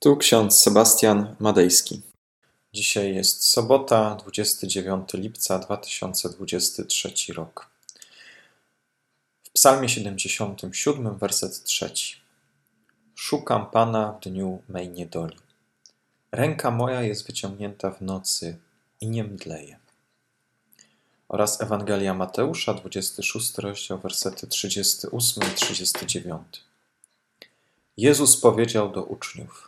Tu ksiądz Sebastian Madejski. Dzisiaj jest sobota, 29 lipca 2023 rok. W Psalmie 77, werset 3. Szukam Pana w dniu mej niedoli. Ręka moja jest wyciągnięta w nocy i nie mdleje. Oraz Ewangelia Mateusza, 26 rozdział, wersety 38 i 39. Jezus powiedział do uczniów: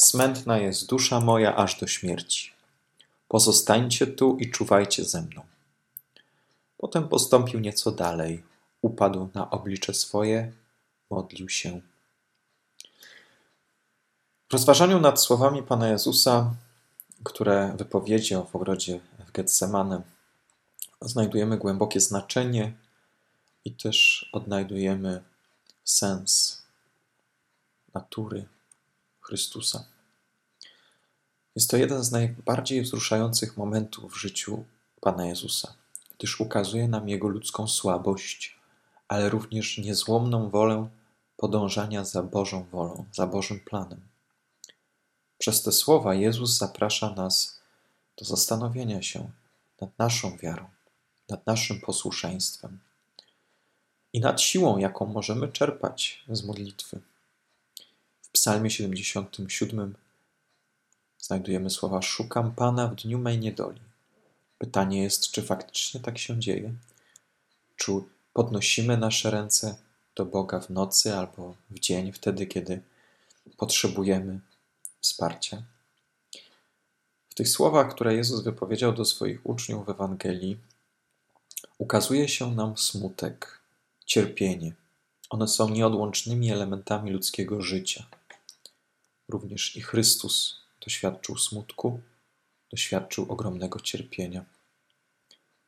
Smętna jest dusza moja aż do śmierci. Pozostańcie tu i czuwajcie ze mną. Potem postąpił nieco dalej, upadł na oblicze swoje, modlił się. W rozważaniu nad słowami Pana Jezusa, które wypowiedział w ogrodzie w Getsemane, znajdujemy głębokie znaczenie i też odnajdujemy sens natury Chrystusa. Jest to jeden z najbardziej wzruszających momentów w życiu Pana Jezusa, gdyż ukazuje nam Jego ludzką słabość, ale również niezłomną wolę podążania za Bożą wolą, za Bożym planem. Przez te słowa Jezus zaprasza nas do zastanowienia się nad naszą wiarą, nad naszym posłuszeństwem i nad siłą, jaką możemy czerpać z modlitwy. W Psalmie 77 znajdujemy słowa: Szukam Pana w dniu mej niedoli. Pytanie jest, czy faktycznie tak się dzieje? Czy podnosimy nasze ręce do Boga w nocy albo w dzień, wtedy, kiedy potrzebujemy wsparcia? W tych słowach, które Jezus wypowiedział do swoich uczniów w Ewangelii, ukazuje się nam smutek, cierpienie. One są nieodłącznymi elementami ludzkiego życia. Również i Chrystus doświadczył smutku, doświadczył ogromnego cierpienia.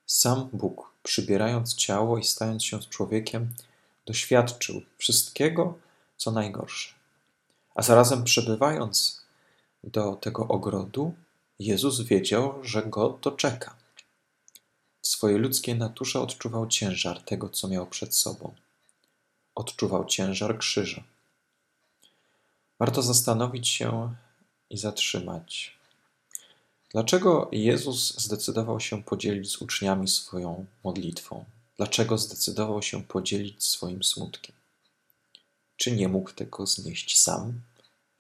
Sam Bóg, przybierając ciało i stając się człowiekiem, doświadczył wszystkiego, co najgorsze. A zarazem przebywając do tego ogrodu, Jezus wiedział, że go to czeka. W swojej ludzkiej naturze odczuwał ciężar tego, co miał przed sobą. Odczuwał ciężar krzyża. Warto zastanowić się i zatrzymać. Dlaczego Jezus zdecydował się podzielić z uczniami swoją modlitwą? Dlaczego zdecydował się podzielić swoim smutkiem? Czy nie mógł tego znieść sam,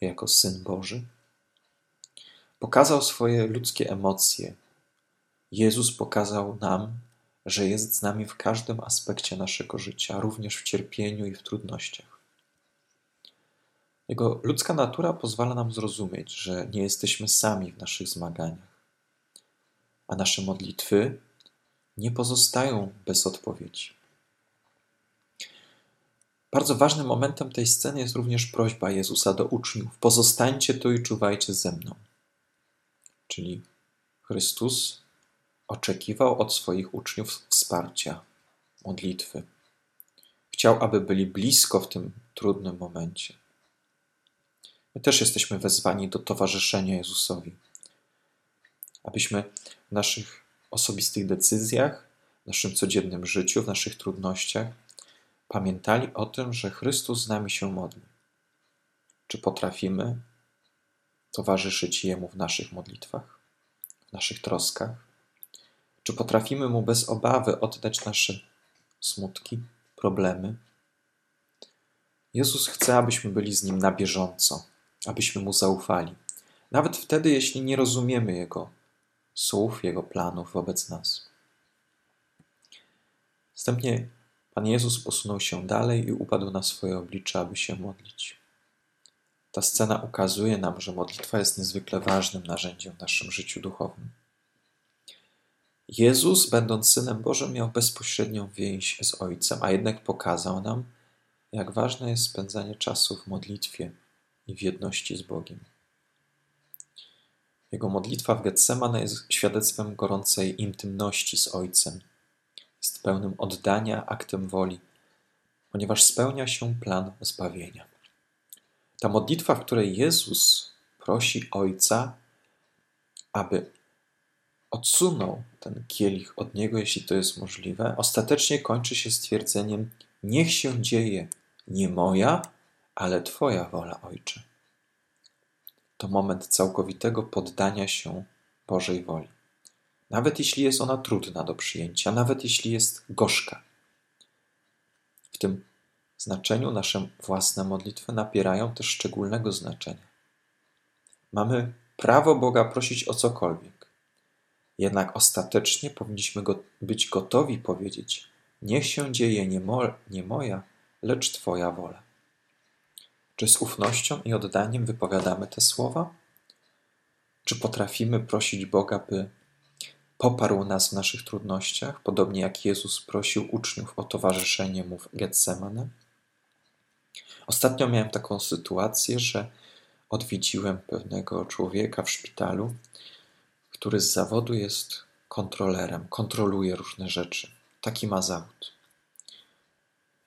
jako syn Boży? Pokazał swoje ludzkie emocje. Jezus pokazał nam, że jest z nami w każdym aspekcie naszego życia, również w cierpieniu i w trudnościach. Jego ludzka natura pozwala nam zrozumieć, że nie jesteśmy sami w naszych zmaganiach, a nasze modlitwy nie pozostają bez odpowiedzi. Bardzo ważnym momentem tej sceny jest również prośba Jezusa do uczniów: Pozostańcie tu i czuwajcie ze mną. Czyli Chrystus oczekiwał od swoich uczniów wsparcia, modlitwy. Chciał, aby byli blisko w tym trudnym momencie. My też jesteśmy wezwani do towarzyszenia Jezusowi, abyśmy w naszych osobistych decyzjach, w naszym codziennym życiu, w naszych trudnościach pamiętali o tym, że Chrystus z nami się modli. Czy potrafimy towarzyszyć Jemu w naszych modlitwach, w naszych troskach? Czy potrafimy Mu bez obawy oddać nasze smutki, problemy? Jezus chce, abyśmy byli z Nim na bieżąco, abyśmy Mu zaufali. Nawet wtedy, jeśli nie rozumiemy Jego słów, Jego planów wobec nas. Następnie Pan Jezus posunął się dalej i upadł na swoje oblicze, aby się modlić. Ta scena ukazuje nam, że modlitwa jest niezwykle ważnym narzędziem w naszym życiu duchowym. Jezus, będąc Synem Bożym, miał bezpośrednią więź z Ojcem, a jednak pokazał nam, jak ważne jest spędzanie czasu w modlitwie i w jedności z Bogiem. Jego modlitwa w Getsemane jest świadectwem gorącej intymności z Ojcem. Jest pełnym oddania aktem woli, ponieważ spełnia się plan zbawienia. Ta modlitwa, w której Jezus prosi Ojca, aby odsunął ten kielich od niego, jeśli to jest możliwe, ostatecznie kończy się stwierdzeniem: Niech się dzieje nie moja, ale Twoja wola, Ojcze. to moment całkowitego poddania się Bożej woli. Nawet jeśli jest ona trudna do przyjęcia, nawet jeśli jest gorzka. W tym znaczeniu nasze własne modlitwy nabierają też szczególnego znaczenia. Mamy prawo Boga prosić o cokolwiek. Jednak ostatecznie powinniśmy go, być gotowi powiedzieć: Niech się dzieje nie, mo, nie moja, lecz Twoja wola. Czy z ufnością i oddaniem wypowiadamy te słowa? Czy potrafimy prosić Boga, by poparł nas w naszych trudnościach, podobnie jak Jezus prosił uczniów o towarzyszenie mu w Getsemane? Ostatnio miałem taką sytuację, że odwiedziłem pewnego człowieka w szpitalu, który z zawodu jest kontrolerem, kontroluje różne rzeczy. Taki ma zawód.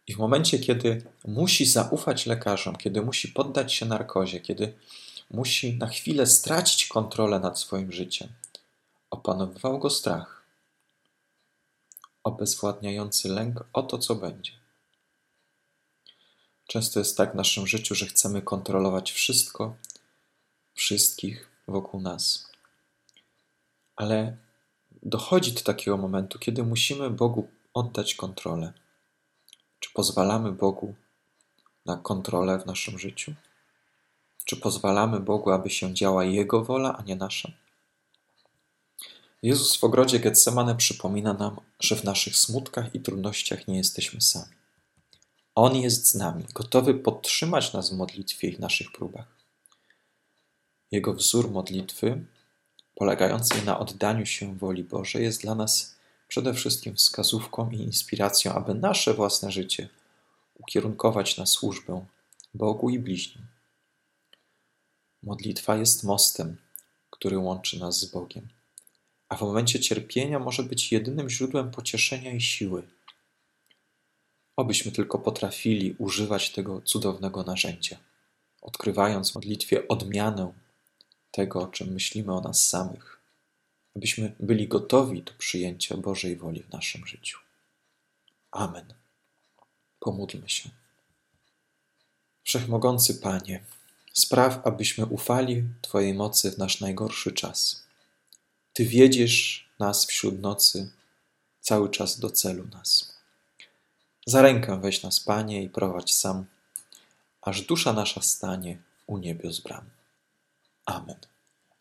I w momencie, kiedy musi zaufać lekarzom, kiedy musi poddać się narkozie, kiedy musi na chwilę stracić kontrolę nad swoim życiem, opanowywał go strach, obezwładniający lęk o to, co będzie. Często jest tak w naszym życiu, że chcemy kontrolować wszystko, wszystkich wokół nas. Ale dochodzi do takiego momentu, kiedy musimy Bogu oddać kontrolę. Pozwalamy Bogu na kontrolę w naszym życiu? Czy pozwalamy Bogu, aby się działa Jego wola, a nie nasza? Jezus w ogrodzie Getsemane przypomina nam, że w naszych smutkach i trudnościach nie jesteśmy sami. On jest z nami, gotowy podtrzymać nas w modlitwie i w naszych próbach. Jego wzór modlitwy, polegającej na oddaniu się woli Bożej, jest dla nas przede wszystkim wskazówką i inspiracją, aby nasze własne życie ukierunkować na służbę Bogu i bliźnim. Modlitwa jest mostem, który łączy nas z Bogiem, a w momencie cierpienia może być jedynym źródłem pocieszenia i siły. Obyśmy tylko potrafili używać tego cudownego narzędzia, odkrywając w modlitwie odmianę tego, o czym myślimy o nas samych, abyśmy byli gotowi do przyjęcia Bożej woli w naszym życiu. Amen. Pomódlmy się. Wszechmogący Panie, spraw, abyśmy ufali Twojej mocy w nasz najgorszy czas. Ty wiedziesz nas wśród nocy, cały czas do celu nas. Za rękę weź nas, Panie, i prowadź sam, aż dusza nasza stanie u niebios bram. Amen.